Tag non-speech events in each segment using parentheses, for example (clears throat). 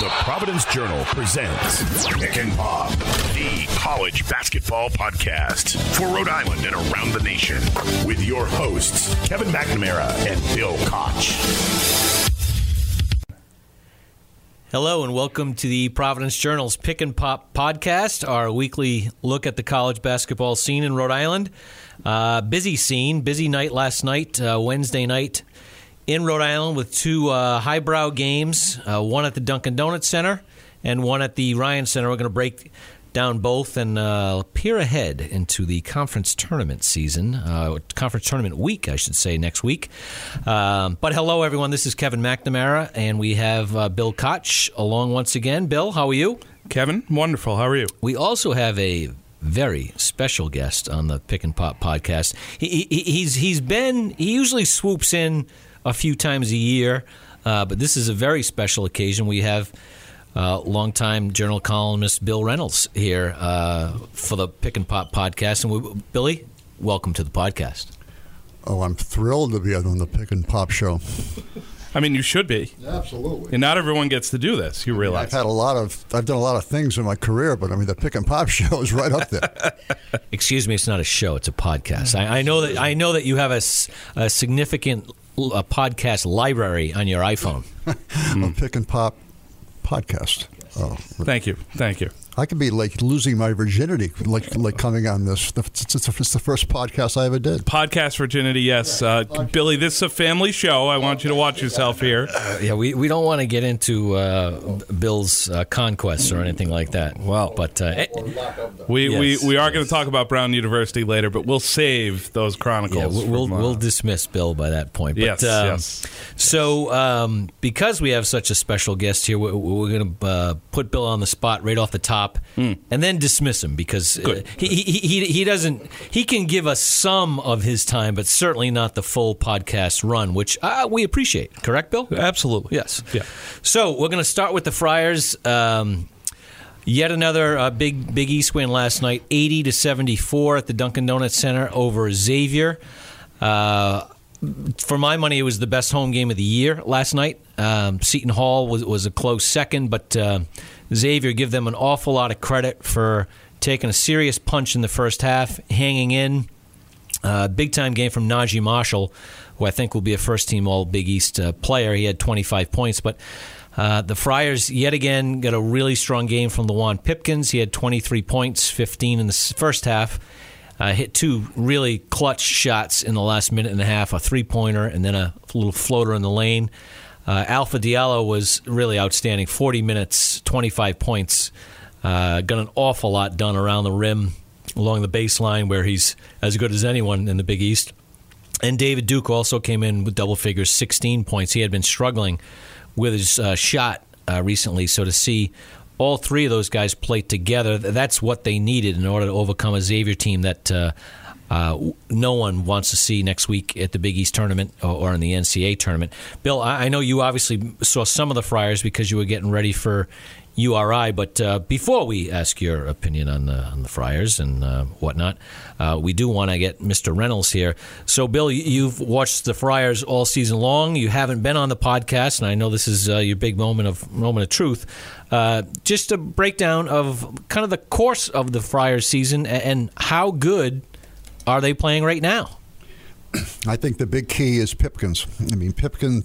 The Providence Journal presents Pick and Pop, the college basketball podcast for Rhode Island and around the nation, with your hosts, Kevin McNamara and Bill Koch. Hello and welcome to the Providence Journal's Pick and Pop podcast, our weekly look at the college basketball scene in Rhode Island. Uh, busy scene, busy night last night, uh, Wednesday night in Rhode Island with two uh, highbrow games, uh, one at the Dunkin' Donuts Center and one at the Ryan Center. We're going to break down both and uh, peer ahead into the conference tournament season, uh, conference tournament week, I should say, next week. Um, but hello, everyone. This is Kevin McNamara, and we have uh, Bill Koch along once again. Bill, how are you? Kevin, wonderful. How are you? We also have a very special guest on the Pick and Pop podcast. He, he, he's he's been he usually swoops in a few times a year, uh, but this is a very special occasion. We have uh, longtime journal columnist Bill Reynolds here uh, for the Pick and Pop podcast. And we, Billy, welcome to the podcast. Oh, I'm thrilled to be on the Pick and Pop show. I mean, you should be. Absolutely. And not everyone gets to do this. You realize. I've had a lot of, I've done a lot of things in my career, but I mean, the Pick and Pop (laughs) show is right up there. Excuse me, it's not a show; it's a podcast. I, I know that I know that you have a, a significant a podcast library on your iPhone. (laughs) a Pick and Pop podcast. Oh, thank you, thank you. I could be like losing my virginity, like like coming on this. It's, it's, it's the first podcast I ever did. Podcast virginity, yes. Uh, Billy, this is a family show. I want you to watch yourself here. Uh, yeah, we, we don't want to get into uh, Bill's uh, conquests or anything like that. Well, but uh, eh, we, yes, we we are yes. going to talk about Brown University later, but we'll save those chronicles. yeah, we'll from, uh, we'll dismiss Bill by that point. But, Yes, um, yes. So because because we have such a special guest here, we're, we're going to uh, put Bill on the spot right off the top, and then dismiss him because uh, he, he he he doesn't he can give us some of his time, but certainly not the full podcast run, which uh, we appreciate. Correct, Bill? Absolutely. Yes. Yeah. So we're going to start with the Friars. Um, yet another uh, big Big East win last night, eighty to seventy four at the Dunkin' Donuts Center over Xavier. Uh, for my money, it was the best home game of the year last night. Um, Seton Hall was, was a close second, but uh, Xavier give them an awful lot of credit for taking a serious punch in the first half, hanging in. Uh, big time game from Naji Marshall, who I think will be a first team All Big East uh, player. He had 25 points, but uh, the Friars yet again got a really strong game from Luwane Pipkins. He had 23 points, 15 in the first half. Uh, hit two really clutch shots in the last minute and a half a three pointer and then a little floater in the lane. Uh, Alpha Diallo was really outstanding 40 minutes, 25 points. Uh, got an awful lot done around the rim along the baseline where he's as good as anyone in the Big East. And David Duke also came in with double figures, 16 points. He had been struggling with his uh, shot uh, recently, so to see all three of those guys play together, that's what they needed in order to overcome a Xavier team that uh, no one wants to see next week at the Big East tournament or, in the NCAA tournament. Bill, I, know you obviously saw some of the Friars because you were getting ready for URI. But uh, before we ask your opinion on the on the Friars and uh, whatnot, uh, we do want to get Mr. Reynolds here. So, Bill, you- you've watched the Friars all season long. You haven't been on the podcast, and I know this is uh, your big moment of moment of truth. Uh, just a breakdown of kind of the course of the Friars season and how good are they playing right now? I think the big key is Pipkins. I mean, Pipkin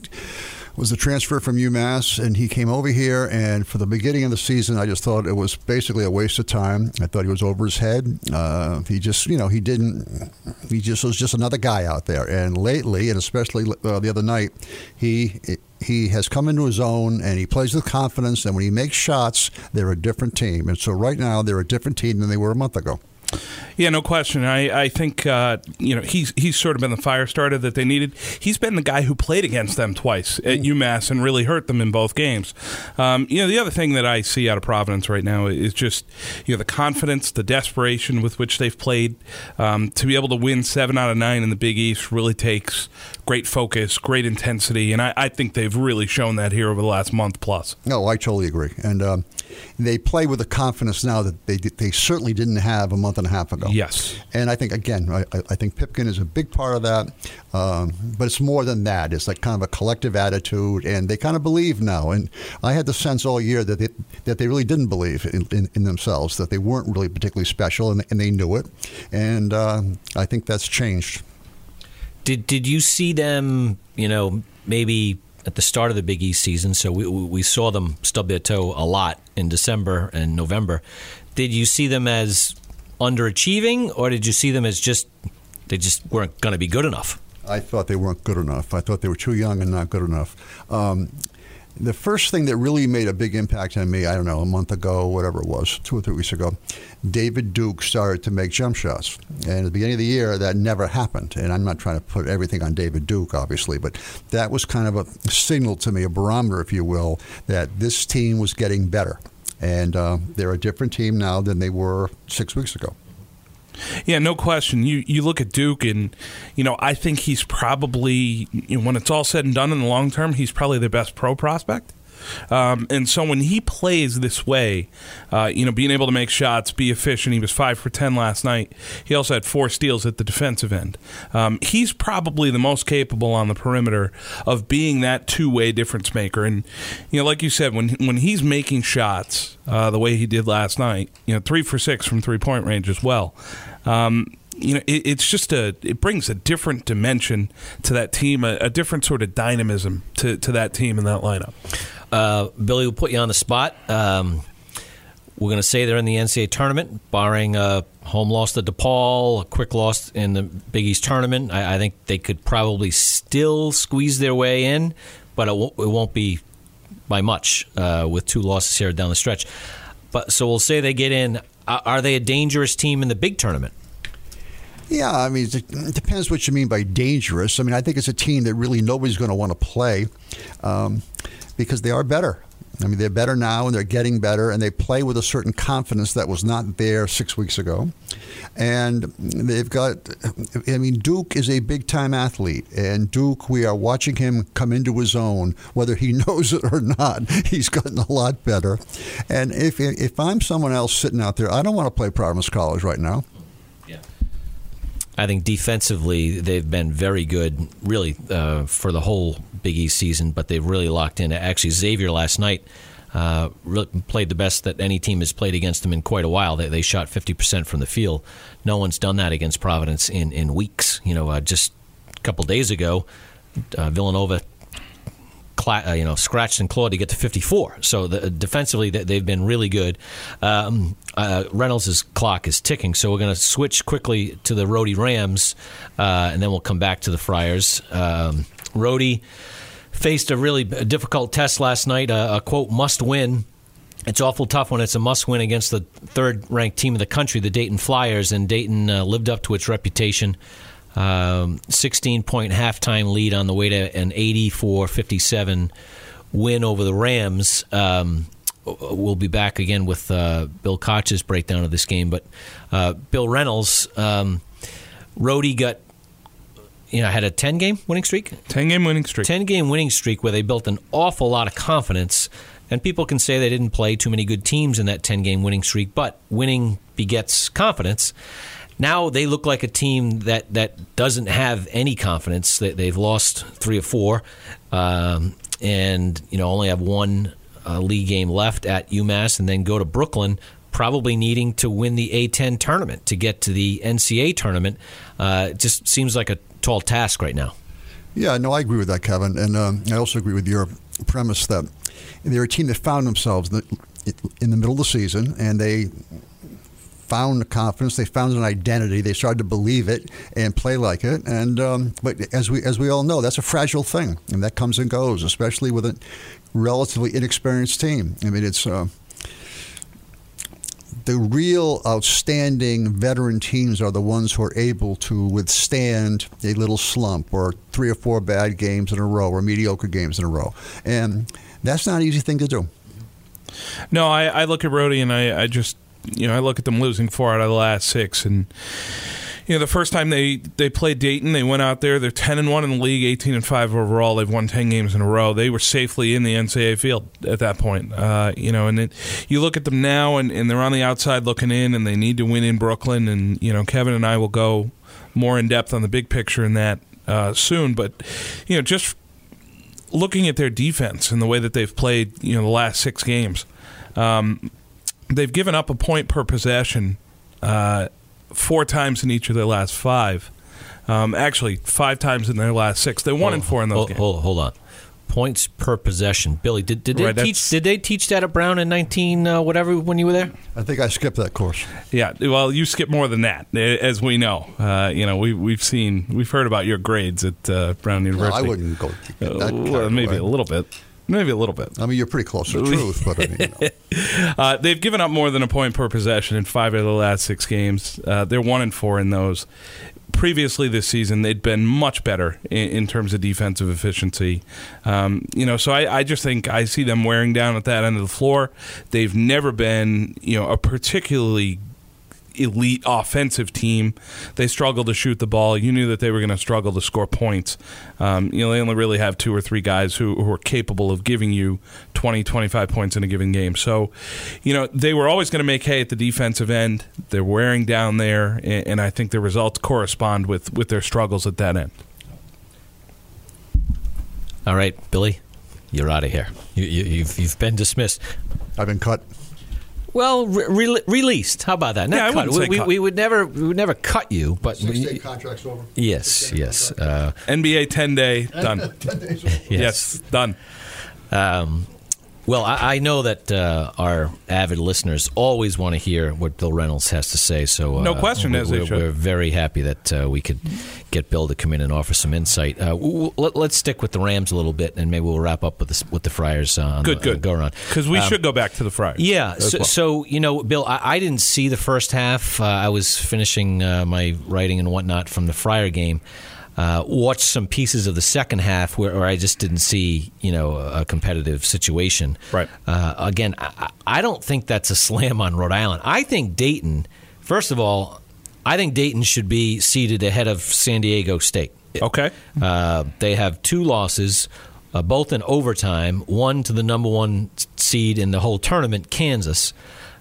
was a transfer from UMass, and he came over here. And for the beginning of the season, I just thought it was basically a waste of time. I thought he was over his head. Uh, he just, you know, he didn't. He just was just another guy out there. And lately, and especially uh, the other night, he. He has come into his own and he plays with confidence. And when he makes shots, they're a different team. And so right now, they're a different team than they were a month ago. Yeah, no question. I, I think uh, you know he's he's sort of been the fire starter that they needed. He's been the guy who played against them twice at UMass and really hurt them in both games. Um, you know, the other thing that I see out of Providence right now is just you know the confidence, the desperation with which they've played. Um, to be able to win seven out of nine in the Big East really takes great focus, great intensity, and I, I think they've really shown that here over the last month plus. No, I totally agree. And um, they play with the confidence now that they they certainly didn't have a month month and a half ago. Yes. And I think again, I, I think Pipkin is a big part of that, um, but it's more than that. It's like kind of a collective attitude, and they kind of believe now. And I had the sense all year that they, that they really didn't believe in, in, in themselves, that they weren't really particularly special, and, and they knew it. And uh, I think that's changed. Did Did you see them? You know, maybe at the start of the Big East season. So we we saw them stub their toe a lot in December and November. Did you see them as underachieving, or did you see them as just they just weren't going to be good enough? I thought they weren't good enough. I thought they were too young and not good enough. Um, the first thing that really made a big impact on me, I don't know, a month ago, whatever it was, two or three weeks ago, David Duke started to make jump shots. And at the beginning of the year, that never happened. And I'm not trying to put everything on David Duke, obviously, but that was kind of a signal to me, a barometer, if you will, that this team was getting better. And uh, they're a different team now than they were six weeks ago. Yeah, no question. You you look at Duke, and you know I think he's probably you know, when it's all said and done in the long term, he's probably the best pro prospect. Um, and so when he plays this way, uh, you know, being able to make shots, be efficient, he was five for 10 last night. He also had four steals at the defensive end. Um, he's probably the most capable on the perimeter of being that two way difference maker. And, you know, like you said, when, when he's making shots uh, the way he did last night, you know, three for six from three point range as well. Um, you know, it, it's just a it brings a different dimension to that team, a, a different sort of dynamism to, to that team in that lineup. Uh, Billy will put you on the spot. Um, we're going to say they're in the NCAA tournament, barring a home loss to DePaul, a quick loss in the Big East tournament. I, I think they could probably still squeeze their way in, but it won't, it won't be by much uh, with two losses here down the stretch. But so we'll say they get in. Are they a dangerous team in the big tournament? Yeah, I mean, it depends what you mean by dangerous. I mean, I think it's a team that really nobody's going to want to play. Um, because they are better. I mean, they're better now and they're getting better, and they play with a certain confidence that was not there six weeks ago. And they've got, I mean, Duke is a big time athlete, and Duke, we are watching him come into his own, whether he (laughs) knows it or not. He's gotten a lot better. And if, if I'm someone else sitting out there, I don't want to play Providence College right now. I think defensively they've been very good, really uh, for the whole Big East season. But they've really locked in. Actually, Xavier last night uh, really played the best that any team has played against them in quite a while. They, they shot fifty percent from the field. No one's done that against Providence in in weeks. You know, uh, just a couple days ago, uh, Villanova cla- uh, you know, scratched and clawed to get to 54. So the, defensively, they've been really good. Um, uh, Reynolds' clock is ticking, so we're going to switch quickly to the Rhody Rams, uh, and then we'll come back to the Friars. Um, Rhody faced a really difficult test last night, a, a quote must win. It's awful tough when it's a must win against the third ranked team in the country, the Dayton Flyers, and Dayton uh, lived up to its reputation. Um, 16 point halftime lead on the way to an 84 57 win over the Rams. Um, we'll be back again with uh, Bill Koch's breakdown of this game. But uh, Bill Reynolds, um, got, you know, had a 10 game winning streak? 10 game winning streak. 10 game winning streak where they built an awful lot of confidence. And people can say they didn't play too many good teams in that 10 game winning streak, but winning begets confidence now they look like a team that, that doesn't have any confidence. They, they've lost three or four, um, and you know only have one uh, league game left at UMass, and then go to Brooklyn, probably needing to win the A10 tournament to get to the NCAA tournament. Uh, it just seems like a tall task right now. Yeah, no, I agree with that, Kevin, and um, I also agree with your premise that they're a team that found themselves in the middle of the season, and they found confidence, they found an identity, they started to believe it and play like it. And um, but as we as we all know, that's a fragile thing, and that comes and goes, especially with a relatively inexperienced team. I mean, it's. Uh, the real outstanding veteran teams are the ones who are able to withstand a little slump or three or four bad games in a row or mediocre games in a row. And that's not an easy thing to do. No, I, I look at Rhody and I, I just you know, I look at them losing four out of the last six, and you know, the first time they they played Dayton, they went out there. They're ten and one in the league, eighteen and five overall. They've won ten games in a row. They were safely in the NCAA field at that point. Uh, you know, and it, you look at them now, and, and they're on the outside looking in, and they need to win in Brooklyn. And you know, Kevin and I will go more in depth on the big picture in that uh, soon. But you know, just looking at their defense and the way that they've played, you know, the last six games, um, they've given up a point per possession. Uh, four times in each of their last five. Um, actually, five times in their last six. They won and four in those hold, games. Hold, hold on. Points per possession, Billy. Did, did they Right, teach? Did they teach that at Brown in nineteen uh, whatever when you were there? I think I skipped that course. Yeah, well, you skip more than that, as we know. Uh, you know, we, we've seen, we've heard about your grades at uh, Brown No, University. I wouldn't go get Uh, that well, maybe away. a little bit. Maybe a little bit. I mean, you're pretty close to the (laughs) truth, but I mean, you know. (laughs) Uh, they've given up more than a point per possession in five of the last six games. Uh, they're one and four in those. Previously this season, they'd been much better in, in terms of defensive efficiency. Um, you know, so I, I just think I see them wearing down at that end of the floor. They've never been, you know, a particularly elite offensive team. They struggled to shoot the ball. You knew that they were going to struggle to score points. Um, you know, they only really have two or three guys who, who are capable of giving you 20, 25 points in a given game. So, you know, they were always going to make hay at the defensive end. They're wearing down there, and, and I think the results correspond with, with their struggles at that end. All right, Billy, you're out of here. You, you, you've you've been dismissed. I've been cut. Well, re- re- released. How about that? Not Yeah, I cut. say we, we- cut. we would never we would never cut you, but we- contracts over. yes, yes, uh, NBA 10 day, done. (laughs) yes. yes, done. Um, well, I, I know that uh, our avid listeners always want to hear what Bill Reynolds has to say. So, uh, No question, we're, as they we're, should. we're very happy that uh, we could get Bill to come in and offer some insight. Uh, w- w- let, let's stick with the Rams a little bit, and maybe we'll wrap up with the, with the Friars. Uh, on Good, the, good. go around Because we should go back to the Friars. Yeah. So, well. so, you know, Bill, I, I didn't see the first half. Uh, I was finishing uh, my writing and whatnot from the Friar game. Uh, watched some pieces of the second half where, where I just didn't see, you know, a competitive situation. Right. Uh, again, I, I don't think that's a slam on Rhode Island. I think Dayton. First of all, I think Dayton should be seated ahead of San Diego State. Okay. Uh, they have two losses, uh, both in overtime. One to the number one seed in the whole tournament, Kansas,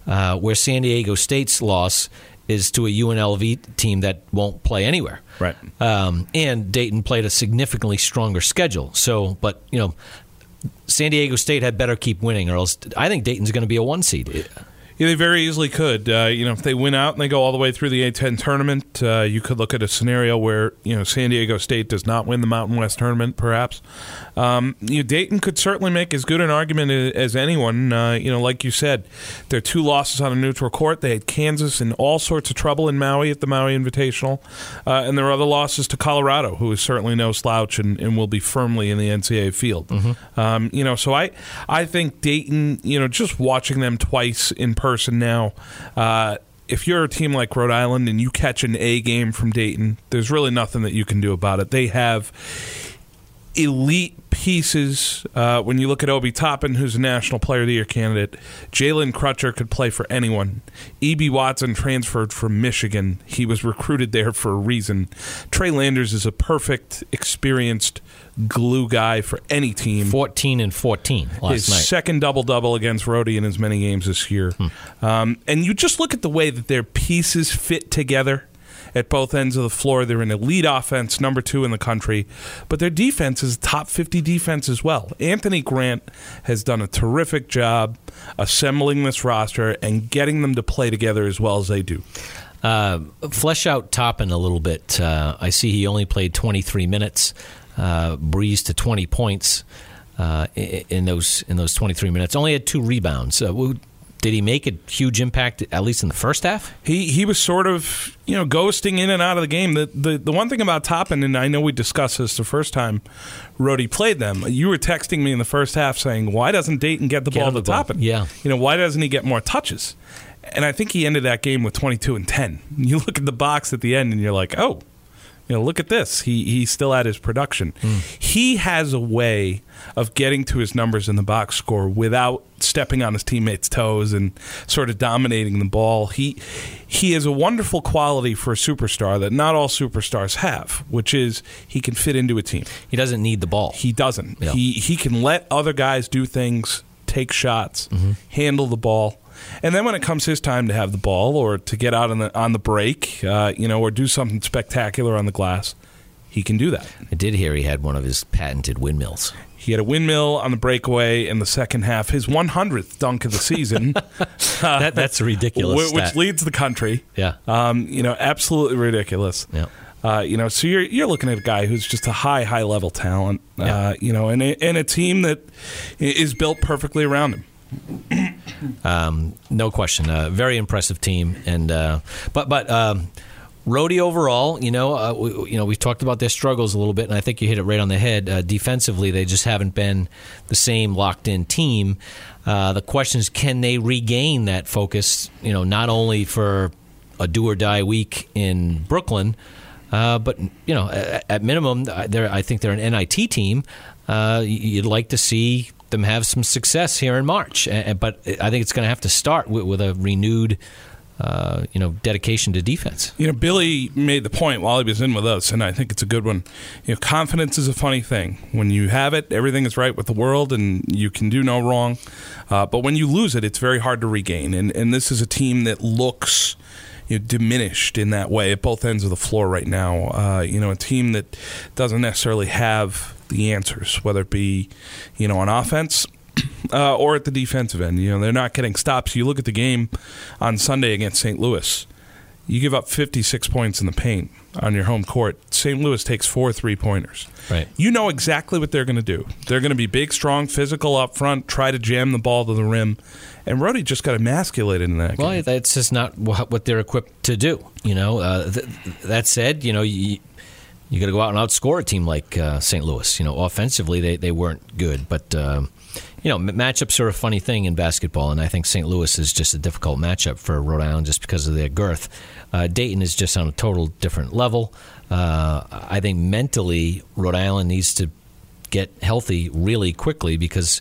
uh, where San Diego State's loss is to a UNLV team that won't play anywhere. Right. Um, and Dayton played a significantly stronger schedule. So, but you know, San Diego State had better keep winning, or else I think Dayton's going to be a one seed. Yeah, they very easily could. Uh, you know, if they win out and they go all the way through the A10 tournament, uh, you could look at a scenario where you know San Diego State does not win the Mountain West tournament, perhaps. Um, you know, Dayton could certainly make as good an argument as anyone. Uh, you know, like you said, their two losses on a neutral court. They had Kansas in all sorts of trouble in Maui at the Maui Invitational, uh, and there are other losses to Colorado, who is certainly no slouch and, and will be firmly in the NCAA field. Um, you know, so I I think Dayton. You know, just watching them twice in person now. Uh, if you're a team like Rhode Island and you catch an A game from Dayton, there's really nothing that you can do about it. They have elite pieces. Uh, when you look at Obi Toppin, who's a National Player of the Year candidate, Jalen Crutcher could play for anyone. Ibi Watson transferred from Michigan. He was recruited there for a reason. Trey Landers is a perfect, experienced glue guy for any team. Fourteen and fourteen last His night. second double double against Rhodey in as many games this year. Um, and you just look at the way that their pieces fit together at both ends of the floor. They're an elite offense, number two in the country, but their defense is top 50 defense as well. Anthony Grant has done a terrific job assembling this roster and getting them to play together as well as they do. Uh, flesh out Toppin a little bit. Uh, I see he only played 23 minutes, uh, breezed to 20 points uh, i- in those in those 23 minutes. Only had two rebounds. Uh, did he make a huge impact at least in the first half? He he was sort of you know ghosting in and out of the game. The the, the one thing about Toppin, and I know we discussed this the first time Rhodey played them. You were texting me in the first half saying, "Why doesn't Dayton get the Get ball to the ball. Toppin? Yeah. you know why doesn't he get more touches?" And I think he ended that game with twenty two and ten. You look at the box at the end, and you're like, "Oh." You know, look at this. He he still at his production. Hmm. He has a way of getting to his numbers in the box score without stepping on his teammates' toes and sort of dominating the ball. He he has a wonderful quality for a superstar that not all superstars have, which is he can fit into a team. He doesn't need the ball. He doesn't. Yeah. He he can let other guys do things, take shots, mm-hmm. handle the ball. And then when it comes his time to have the ball or to get out on the on the break, uh, you know, or do something spectacular on the glass, he can do that. I did hear he had one of his patented windmills. He had a windmill on the breakaway in the second half, his 100th dunk of the season, (laughs) (laughs) that, that's ridiculous. wh- which stat. leads the country. Yeah. Um, you know, absolutely ridiculous. Yeah. Uh, you know, so you're you're looking at a guy who's just a high, high level talent. Yeah. Uh, you know, and a, and a team that is built perfectly around him. Um, no question. Uh, very impressive team, and uh, but but um, overall, you know, uh, we, you know, we've talked about their struggles a little bit, and I think you hit it right on the head. Uh, defensively, they just haven't been the same locked-in team. Uh, the question is, can they regain that focus? You know, not only for a do or die week in Brooklyn. Uh, but you know, at, at minimum, uh, I think they're an NIT team. Uh, you'd like to see them have some success here in March, but I think it's going to have to start with, with a renewed, uh, you know, dedication to defense. You know, Billy made the point while he was in with us, and I think it's a good one. You know, confidence is a funny thing. When you have it, everything is right with the world, and you can do no wrong. Uh, but when you lose it, it's very hard to regain. And and this is a team that looks. You know, diminished in that way at both ends of the floor right now. Uh, you know, a team that doesn't necessarily have the answers, whether it be, you know, on offense (clears throat) uh, or at the defensive end. You know, they're not getting stops. You look at the game on Sunday against St. Louis. You give up 56 points in the paint on your home court. St. Louis takes four three pointers. Right. You know exactly what they're going to do. They're going to be big, strong, physical up front, try to jam the ball to the rim. And Rhodey just got emasculated in that Well, game. that's just not what they're equipped to do. You know, uh, th- that said, you know, you, you got to go out and outscore a team like uh, St. Louis. You know, offensively they, they weren't good, but um, you know, m- matchups are a funny thing in basketball, and I think St. Louis is just a difficult matchup for Rhode Island just because of their girth. Uh, Dayton is just on a total different level. Uh, I think mentally, Rhode Island needs to get healthy really quickly because.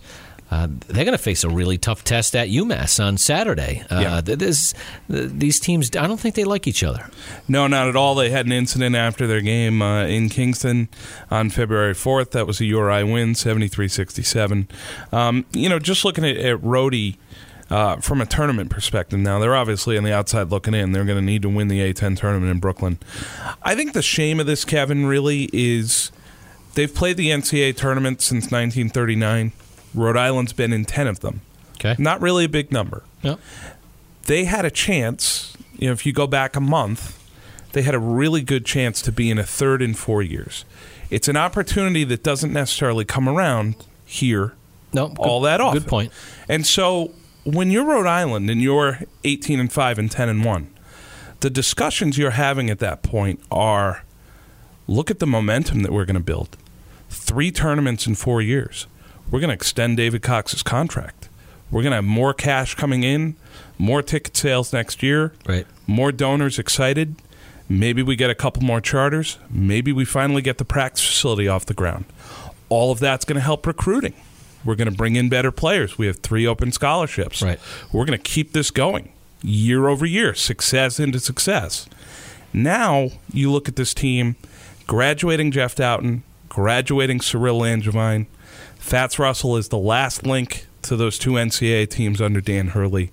Uh, they're going to face a really tough test at UMass on Saturday. Uh, Yeah. this, these teams, I don't think they like each other. No, not at all. They had an incident after their game uh, in Kingston on February 4th. That was a URI win, 73 67. Um, you know, just looking at, at Rhodey uh, from a tournament perspective now, they're obviously on the outside looking in. They're going to need to win the A10 tournament in Brooklyn. I think the shame of this, Kevin, really is they've played the NCAA tournament since 1939. Rhode Island's been in 10 of them. Okay. Not really a big number Yep. they had a chance. You know, if you go back a month, they had a really good chance to be in a third in four years. It's an opportunity that doesn't necessarily come around here No, good- all that often. Good point. And so, when you're Rhode Island and you're 18 and five and 10 and one, the discussions you're having at that point are: look at the momentum that we're going to build. Three tournaments in four years. We're going to extend David Cox's contract. We're going to have more cash coming in, more ticket sales next year, Right. more donors excited. Maybe we get a couple more charters. Maybe we finally get the practice facility off the ground. All of that's going to help recruiting. We're going to bring in better players. We have three open scholarships. Right. We're going to keep this going year over year, success into success. Now you look at this team graduating Jeff Dowtin, graduating Cyril Langevine. Fats Russell is the last link to those two NCAA teams under Dan Hurley.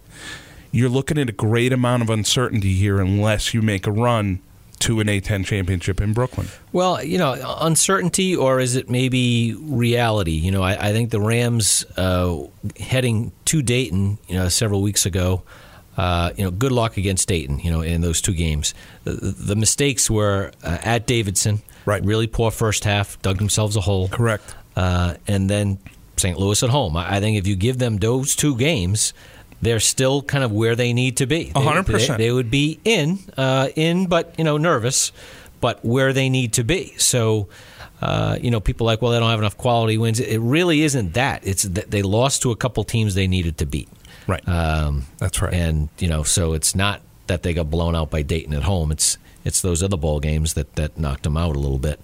You're looking at a great amount of uncertainty here unless you make a run to an A10 championship in Brooklyn. Well, you know, uncertainty, or is it maybe reality? You know, I, I think the Rams uh, heading to Dayton, you know, several weeks ago. Uh, you know, good luck against Dayton. You know, in those two games, the, the mistakes were uh, at Davidson. Right. Really poor first half, dug themselves a hole. Correct. Uh, and then St. Louis at home. I, I think if you give them those two games, they're still kind of where they need to be. One hundred percent. They, would be in, uh, in, but you know, nervous, but where they need to be. So. Uh, you know, people like, well, they don't have enough quality wins. It really isn't that. It's that they lost to a couple teams they needed to beat. Right. Um, That's right. And you know, so it's not that they got blown out by Dayton at home. It's It's those other ball games that, that knocked them out a little bit.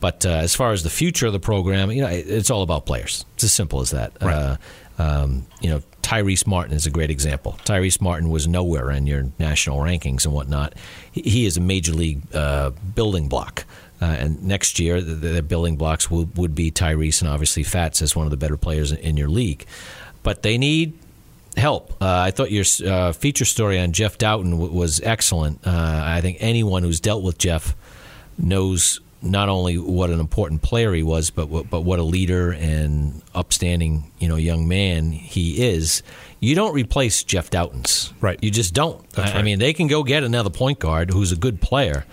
But uh, as far as the future of the program, you know, it, it's all about players. It's as simple as that. Right. Uh, um, you know, Tyrese Martin is a great example. Tyrese Martin was nowhere in your national rankings and whatnot. He, is a major league uh, building block. Uh, and next year, the, the building blocks would, would be Tyrese and obviously Fats as one of the better players in your league. But they need help. Uh, I thought your uh, feature story on Jeff Dowtin w- was excellent. Uh, I think anyone who's dealt with Jeff knows not only what an important player he was, but what, but what a leader and upstanding you know young man he is. You don't replace Jeff Dowtin's, Right. You just don't. I, I mean, they can go get another point guard who's a good player,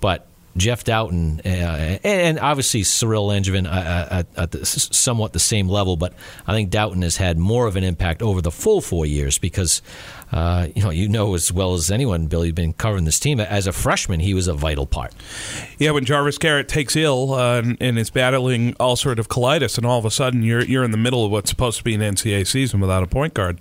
but Jeff Dowtin, uh, and, obviously Cyril Langevine uh, uh, at, at the, somewhat the same level, but I think Dowtin has had more of an impact over the full four years because, uh, you know, you know as well as anyone, Bill, you've been covering this team. As a freshman, he was a vital part. Yeah, when Jarvis Garrett takes ill uh, and, and is battling all sort of colitis, and all of a sudden you're you're in the middle of what's supposed to be an NCAA season without a point guard,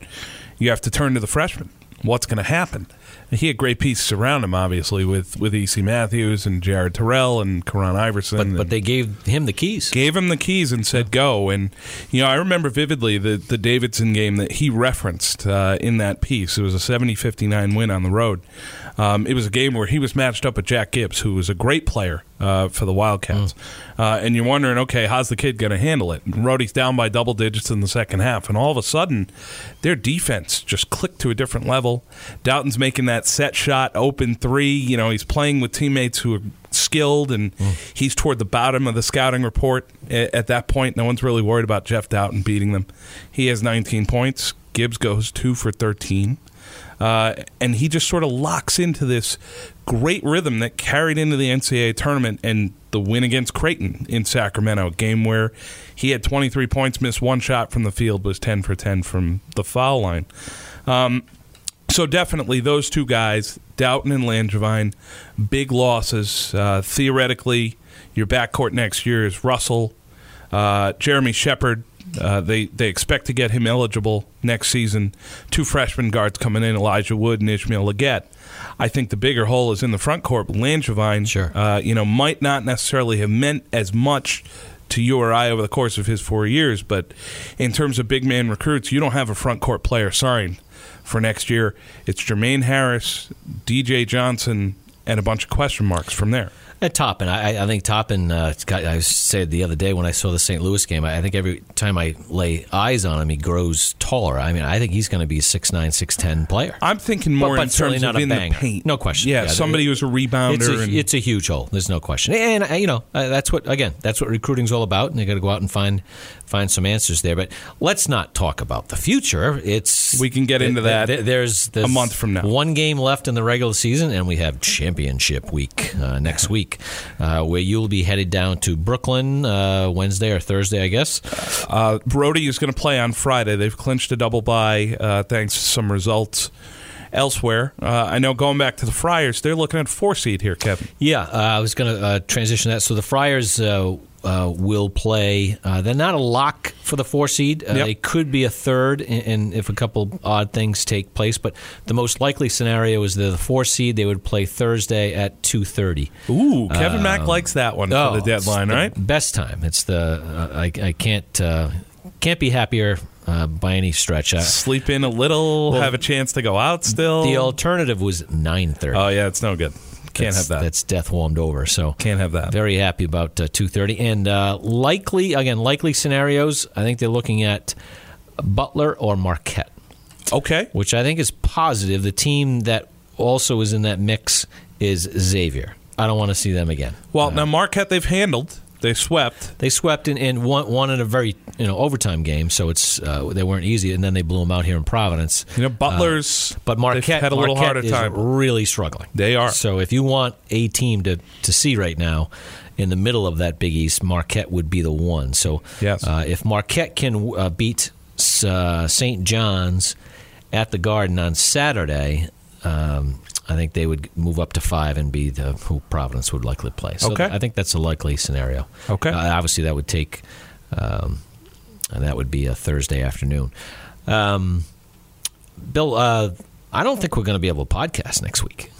you have to turn to the freshman. What's going to happen? He had great pieces around him, obviously, with with E.C. Matthews and Jared Terrell and Kuran Iverson. But, but they gave him the keys. gave him the keys and said go and you know i remember vividly the, the davidson game that he referenced uh, in that piece it was a 70-59 win on the road um, it was a game where he was matched up with jack gibbs who was a great player uh, for the wildcats. Uh, and you're wondering okay how's the kid going to handle it? And Rhodey's down by double digits in the second half and all of a sudden their defense just clicked to a different level. Dowtin's making that set shot open three you know he's playing with teammates who are skilled and he's toward the bottom of the scouting report. A- at that point no one's really worried about Jeff Dowtin beating them. He has 19 points. Gibbs goes 2 for 13 uh, and he just sort of locks into this great rhythm that carried into the ncaa tournament and the win against creighton in sacramento a game where he had 23 points missed one shot from the field was 10 for 10 from the foul line Um, so definitely those two guys, Dowtin and Langevine, big losses. Uh, theoretically, your backcourt next year is Russell, uh, Jeremy Sheppard. Uh, they they expect to get him eligible next season. Two freshman guards coming in, Elijah Wood and Ishmael Leggett. I think the bigger hole is in the front court. But Langevine, Sure. uh, you know, might not necessarily have meant as much to you or I over the course of his four years, but in terms of big man recruits, you don't have a front court player signed for next year. It's Jermaine Harris, DJ Johnson, and a bunch of question marks from there. At Toppin, I, I think Toppin. Uh, got- I said the other day when I saw the St. Louis game. I think every time I lay eyes on him, he grows taller. I mean, I think he's going to be a six nine, six ten player. I'm thinking more but in certainly terms not of in the paint. No question. Yeah, Yeah, somebody who's a rebounder. It's a, and, it's a huge hole. There's no question. And uh, you know uh, that's what again that's what recruiting's all about. And they got to go out and find find some answers there. But let's not talk about the future. It's We can get into that th- There's, there's a month from now. One game left in the regular season, and we have championship week uh, next week, uh, where you'll be headed down to Brooklyn uh, Wednesday or Thursday, I guess. Uh, Rhody is going to play on Friday. They've clinched a double bye uh, thanks to some results elsewhere. Uh, I know going back to the Friars, they're looking at four seed here, Kevin. Yeah, uh, I was going to uh, transition that. So the Friars uh, will play. Uh, they're not a lock for the four seed. Uh, Yep. They could be a third, and, and if a couple odd things take place. But the most likely scenario is the four seed. They would play Thursday at two thirty. Ooh, Kevin Mack likes that one Oh, for the deadline, it's the right? Best time. It's the uh, I, I can't uh, can't be happier uh, by any stretch. Uh, Sleep in a little, Well, have a chance to go out still. the alternative was nine thirty. oh yeah, it's no good. Can't have that. That's death warmed over. So Can't have that. Very happy about uh, two thirty and uh, likely again likely scenarios. I think they're looking at Butler or Marquette, Okay. which I think is positive. The team that also is in that mix is Xavier. I don't want to see them again. Well, now Marquette they've handled. They swept. They swept in and won, won in a very you know overtime game, so it's uh, they weren't easy, and then they blew them out here in Providence. You know, Butler's. Uh, But Marquette had a little Marquette harder is time. really struggling. They are. So if you want a team to, to see right now in the middle of that Big East, Marquette would be the one. So Yes. uh, if Marquette can uh, beat uh, St. John's at the Garden on Saturday, um, I think they would move up to five and be the who Providence would likely play. So Okay. I think that's a likely scenario. Okay. Uh, obviously, that would take, um, and that would be a Thursday afternoon. Um, Bill, uh, I don't think we're going to be able to podcast next week.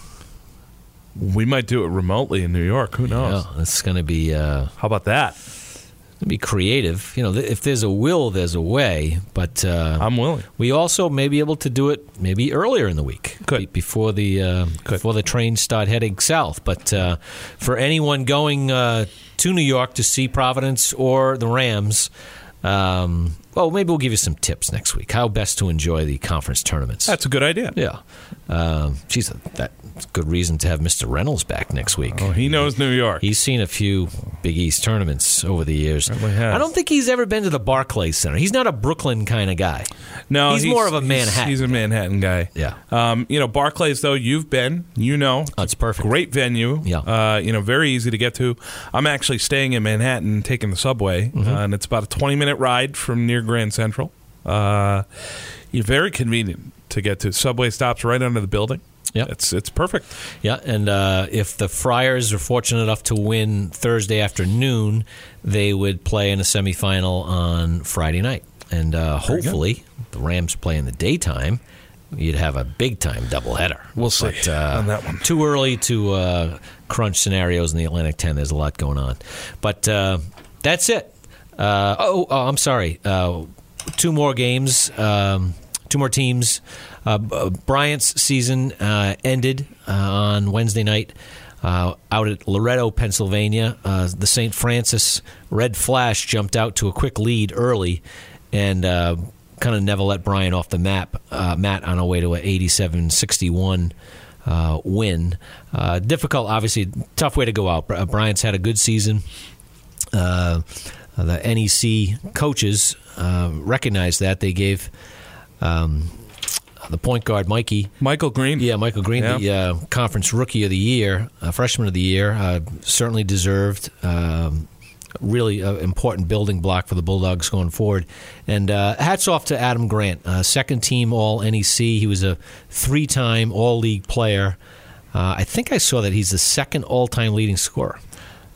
We might do it remotely in New York. Who knows? Yeah, it's going to be uh, How about that? Be creative. You know, if there's a will, there's a way. But uh, I'm willing. we also may be able to do it maybe earlier in the week, be- before the uh, before the trains start heading south. But uh, for anyone going uh, to New York to see Providence or the Rams. Um, well, maybe we'll give you some tips next week. How best to enjoy the conference tournaments. That's a good idea. Yeah. Um, geez, that's a good reason to have Mr. Reynolds back next week. Oh, he knows New York. He's seen a few Big East tournaments over the years. I don't think he's ever been to the Barclays Center. He's not a Brooklyn kind of guy. no, he's more of a Manhattan He's, a Manhattan guy. Yeah. Um, you know, Barclays though, you've been, you know, Oh, it's perfect. great venue. Yeah. Uh, you know, very easy to get to. I'm actually staying in Manhattan, taking the subway, Mm-hmm. uh, and it's about a 20 minute ride from near Grand Central. Uh, you're very convenient to get to. Subway stops right under the building. Yeah. It's it's perfect. Yeah, and uh, if the Friars are fortunate enough to win Thursday afternoon, they would play in a semifinal on Friday night, and uh, hopefully the Rams play in the daytime. You'd have a big time doubleheader. We'll see But, uh, on that one. Too early to uh, crunch scenarios in the Atlantic 10. There's a lot going on. But uh, that's it. Uh, oh, oh, I'm sorry. Uh, two more games, um, two more teams. Uh, Bryant's season uh, ended uh, on Wednesday night uh, out at Loretto, Pennsylvania. Uh, the St. Francis Red Flash jumped out to a quick lead early and uh, kind of never let Bryant off the map. Uh, Matt on our way to an 87 61 uh, win. Uh, difficult, obviously, tough way to go out. Br- Bryant's had a good season. Uh, the NEC coaches uh, recognized that. They gave um, the point guard, Mikey, Michael Green. yeah, Michael Green, Yeah. the uh, conference rookie of the year, uh, freshman of the year, uh, certainly deserved. Um, really uh, important building block for the Bulldogs going forward. And uh, hats off to Adam Grant, uh, second team All NEC. He was a three time All League player. Uh, I think I saw that he's the second all time leading scorer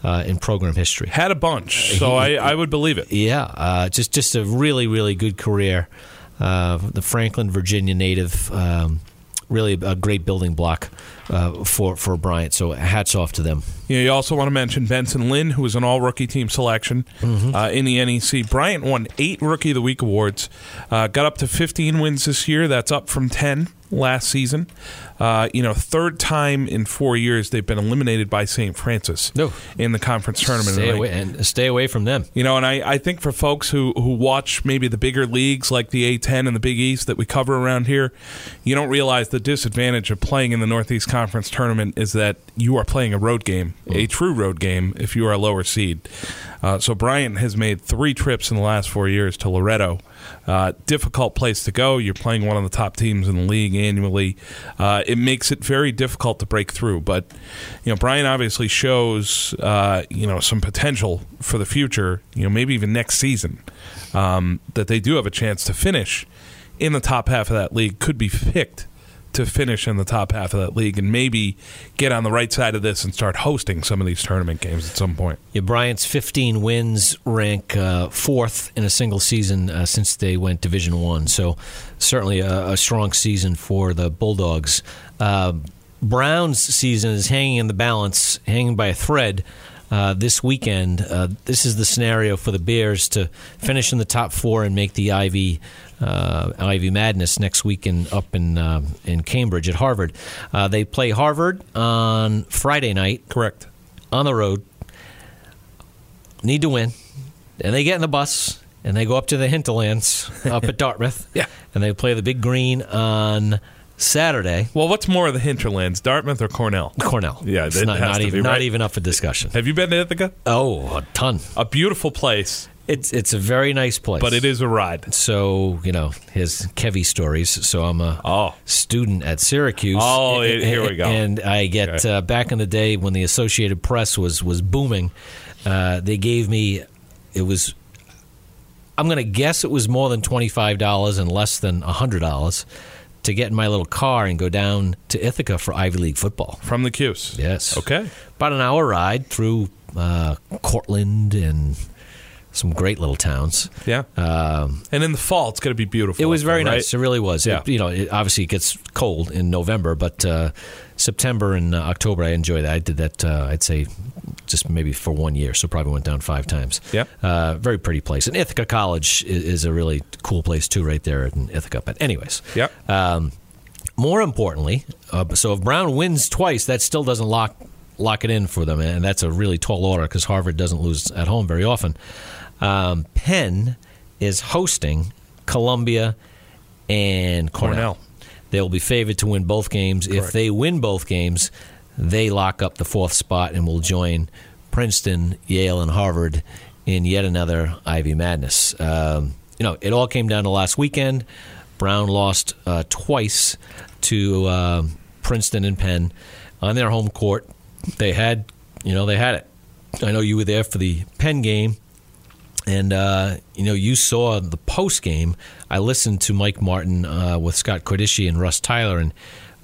uh, in program history. Had a bunch, so I, I would believe it. Yeah, uh, just just a really really good career. Uh, the Franklin, Virginia native, um, really a great building block uh, for for Bryant. So hats off to them. You, you also want to mention Benson Lynn, who was an all rookie team selection Mm-hmm. uh, in the NEC. Bryant won eight Rookie of the Week awards, uh, got up to 15 wins this year. That's up from 10 last season. Uh, you know, third time in four years they've been eliminated by St. Francis No. in the conference tournament. Stay away and stay away from them. You know, and I, I think for folks who, who watch maybe the bigger leagues like the A10 and the Big East that we cover around here, you don't realize the disadvantage of playing in the Northeast Conference tournament is that you are playing a road game, a true road game, if you are a lower seed. Uh, so Bryant has made three trips in the last four years to Loretto. Uh, difficult place to go. You're playing one of the top teams in the league annually. Uh, it makes it very difficult to break through. But you know, Bryant obviously shows uh, you know some potential for the future. You know, maybe even next season um, that they do have a chance to finish in the top half of that league. Could be picked to finish in the top half of that league and maybe get on the right side of this and start hosting some of these tournament games at some point. Yeah, Bryant's 15 wins rank uh, fourth in a single season uh, since they went Division One. So certainly a, a strong season for the Bulldogs. Uh, Brown's season is hanging in the balance, hanging by a thread. Uh, this weekend, uh, this is the scenario for the Bears to finish in the top four and make the Ivy Ivy Madness next week in, up in uh, in Cambridge at Harvard. Uh, they play Harvard on Friday night Correct. on the road, need to win, and they get in the bus and they go up to the hinterlands (laughs) up at Dartmouth. Yeah. and they play the Big Green on Saturday. Well, what's more of the hinterlands, Dartmouth or Cornell? Cornell. Yeah, it's it not, not to even be, not even up for discussion. Have you been to Ithaca? Oh, a ton. A beautiful place, It's it's a very nice place, but it is a ride. So you know his Kevy stories. So I'm a Oh. student at Syracuse. Oh, a- here we go. And I get Okay. uh, back in the day when the Associated Press was was booming. Uh, they gave me it was. I'm going to guess it was more than twenty five dollars and less than hundred dollars to get in my little car and go down to Ithaca for Ivy League football. From the Cuse. Yes. Okay. About an hour ride through uh, Cortland and some great little towns. Yeah. Um, and in the fall, it's going to be beautiful. it was there, very right? nice. It really was. Yeah. It, you know, it, obviously it gets cold in November, but uh, September and uh, October I enjoy that. I did that. Uh, I'd say just maybe for one year, so probably went down five times. Yep. Uh, very pretty place. And Ithaca College is, is a really cool place too, right there in Ithaca. But anyways. Yep. Um, more importantly, uh, so if Brown wins twice, that still doesn't lock lock it in for them, and that's a really tall order because Harvard doesn't lose at home very often. Um, Penn is hosting Columbia and Cornell. Cornell. They will be favored to win both games. If they win both games, they lock up the fourth spot and will join Princeton, Yale, and Harvard in yet another Ivy Madness. Um, you know, it all came down to last weekend. Brown lost uh, twice to uh, Princeton and Penn on their home court. They had, you know, they had it. I know you were there for the Penn game, and uh, you know you saw the post game. I listened to Mike Martin uh, with Scott Cordischi and Russ Tyler, and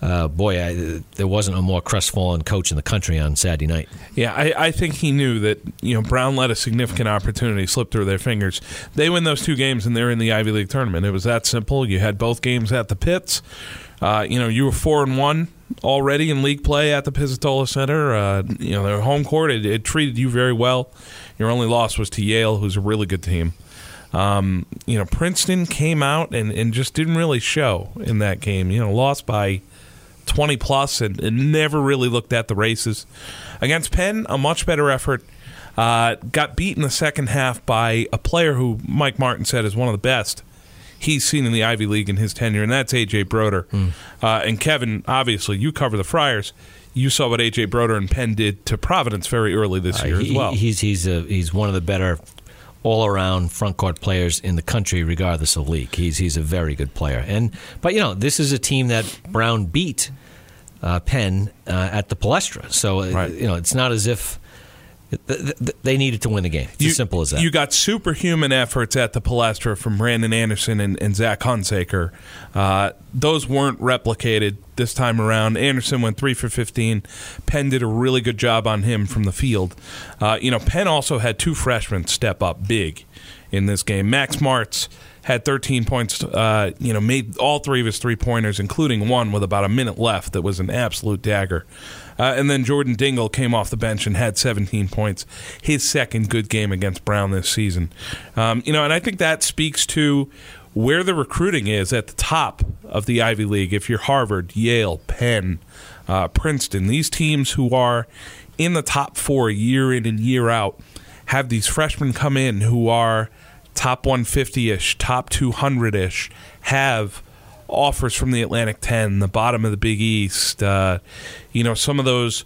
uh, boy, I, there wasn't a more crestfallen coach in the country on Saturday night. Yeah, I, I think he knew that you know Brown let a significant opportunity slip through their fingers. They win those two games and they're in the Ivy League tournament. It was that simple. You had both games at the pits. Uh, you know, you were four and one already in league play at the Pizzitola Center. Uh, you know, their home court it, it treated you very well. Your only loss was to Yale, who's a really good team. Um, you know, Princeton came out and, and just didn't really show in that game. You know, lost by 20 plus and, and never really looked at the races. Against Penn, a much better effort. Uh, got beat in the second half by a player who Mike Martin said is one of the best he's seen in the Ivy League in his tenure, and that's A.J. Brodeur. Uh, and Kevin, obviously, you cover the Friars. You saw what A.J. Brodeur and Penn did to Providence very early this year Uh, he- as well. He's he's a, he's one of the better all around front court players in the country, regardless of league. He's he's a very good player. And but you know this is a team that Brown beat uh, Penn uh, at the Palestra, so uh, Right. you know it's not as if they needed to win the game. It's as simple as that. You got superhuman efforts at the Palestra from Brandon Anderson and, and Zach Hunsaker. Uh, those weren't replicated this time around. Anderson went three for 15. Penn did a really good job on him from the field. Uh, you know, Penn also had two freshmen step up big in this game. Max Martz had 13 points, uh, you know, made all three of his three pointers, including one with about a minute left that was an absolute dagger. Uh, and then Jordan Dingle came off the bench and had 17 points, his second good game against Brown this season. Um, you know, and I think that speaks to where the recruiting is at the top of the Ivy League. If you're Harvard, Yale, Penn, uh, Princeton, these teams who are in the top four year in and year out have these freshmen come in who are top 150 ish, top 200 ish, have offers from the Atlantic 10, the bottom of the Big East, uh, you know, some of those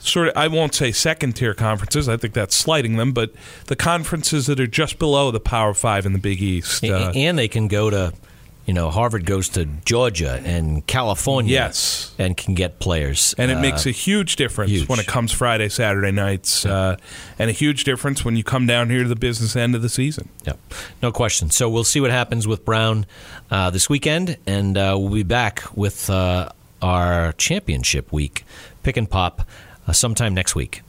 sort of, I won't say second tier conferences, I think that's slighting them, but the conferences that are just below the Power Five in the Big East. Uh, and they can go to, you know, Harvard goes to Georgia and California, Yes. and can get players. and it Uh, makes a huge difference huge. when it comes Friday, Saturday nights, uh, and a huge difference when you come down here to the business end of the season. Yep, no question. So we'll see what happens with Brown uh, this weekend, and uh, we'll be back with uh, our championship week pick and pop uh, sometime next week.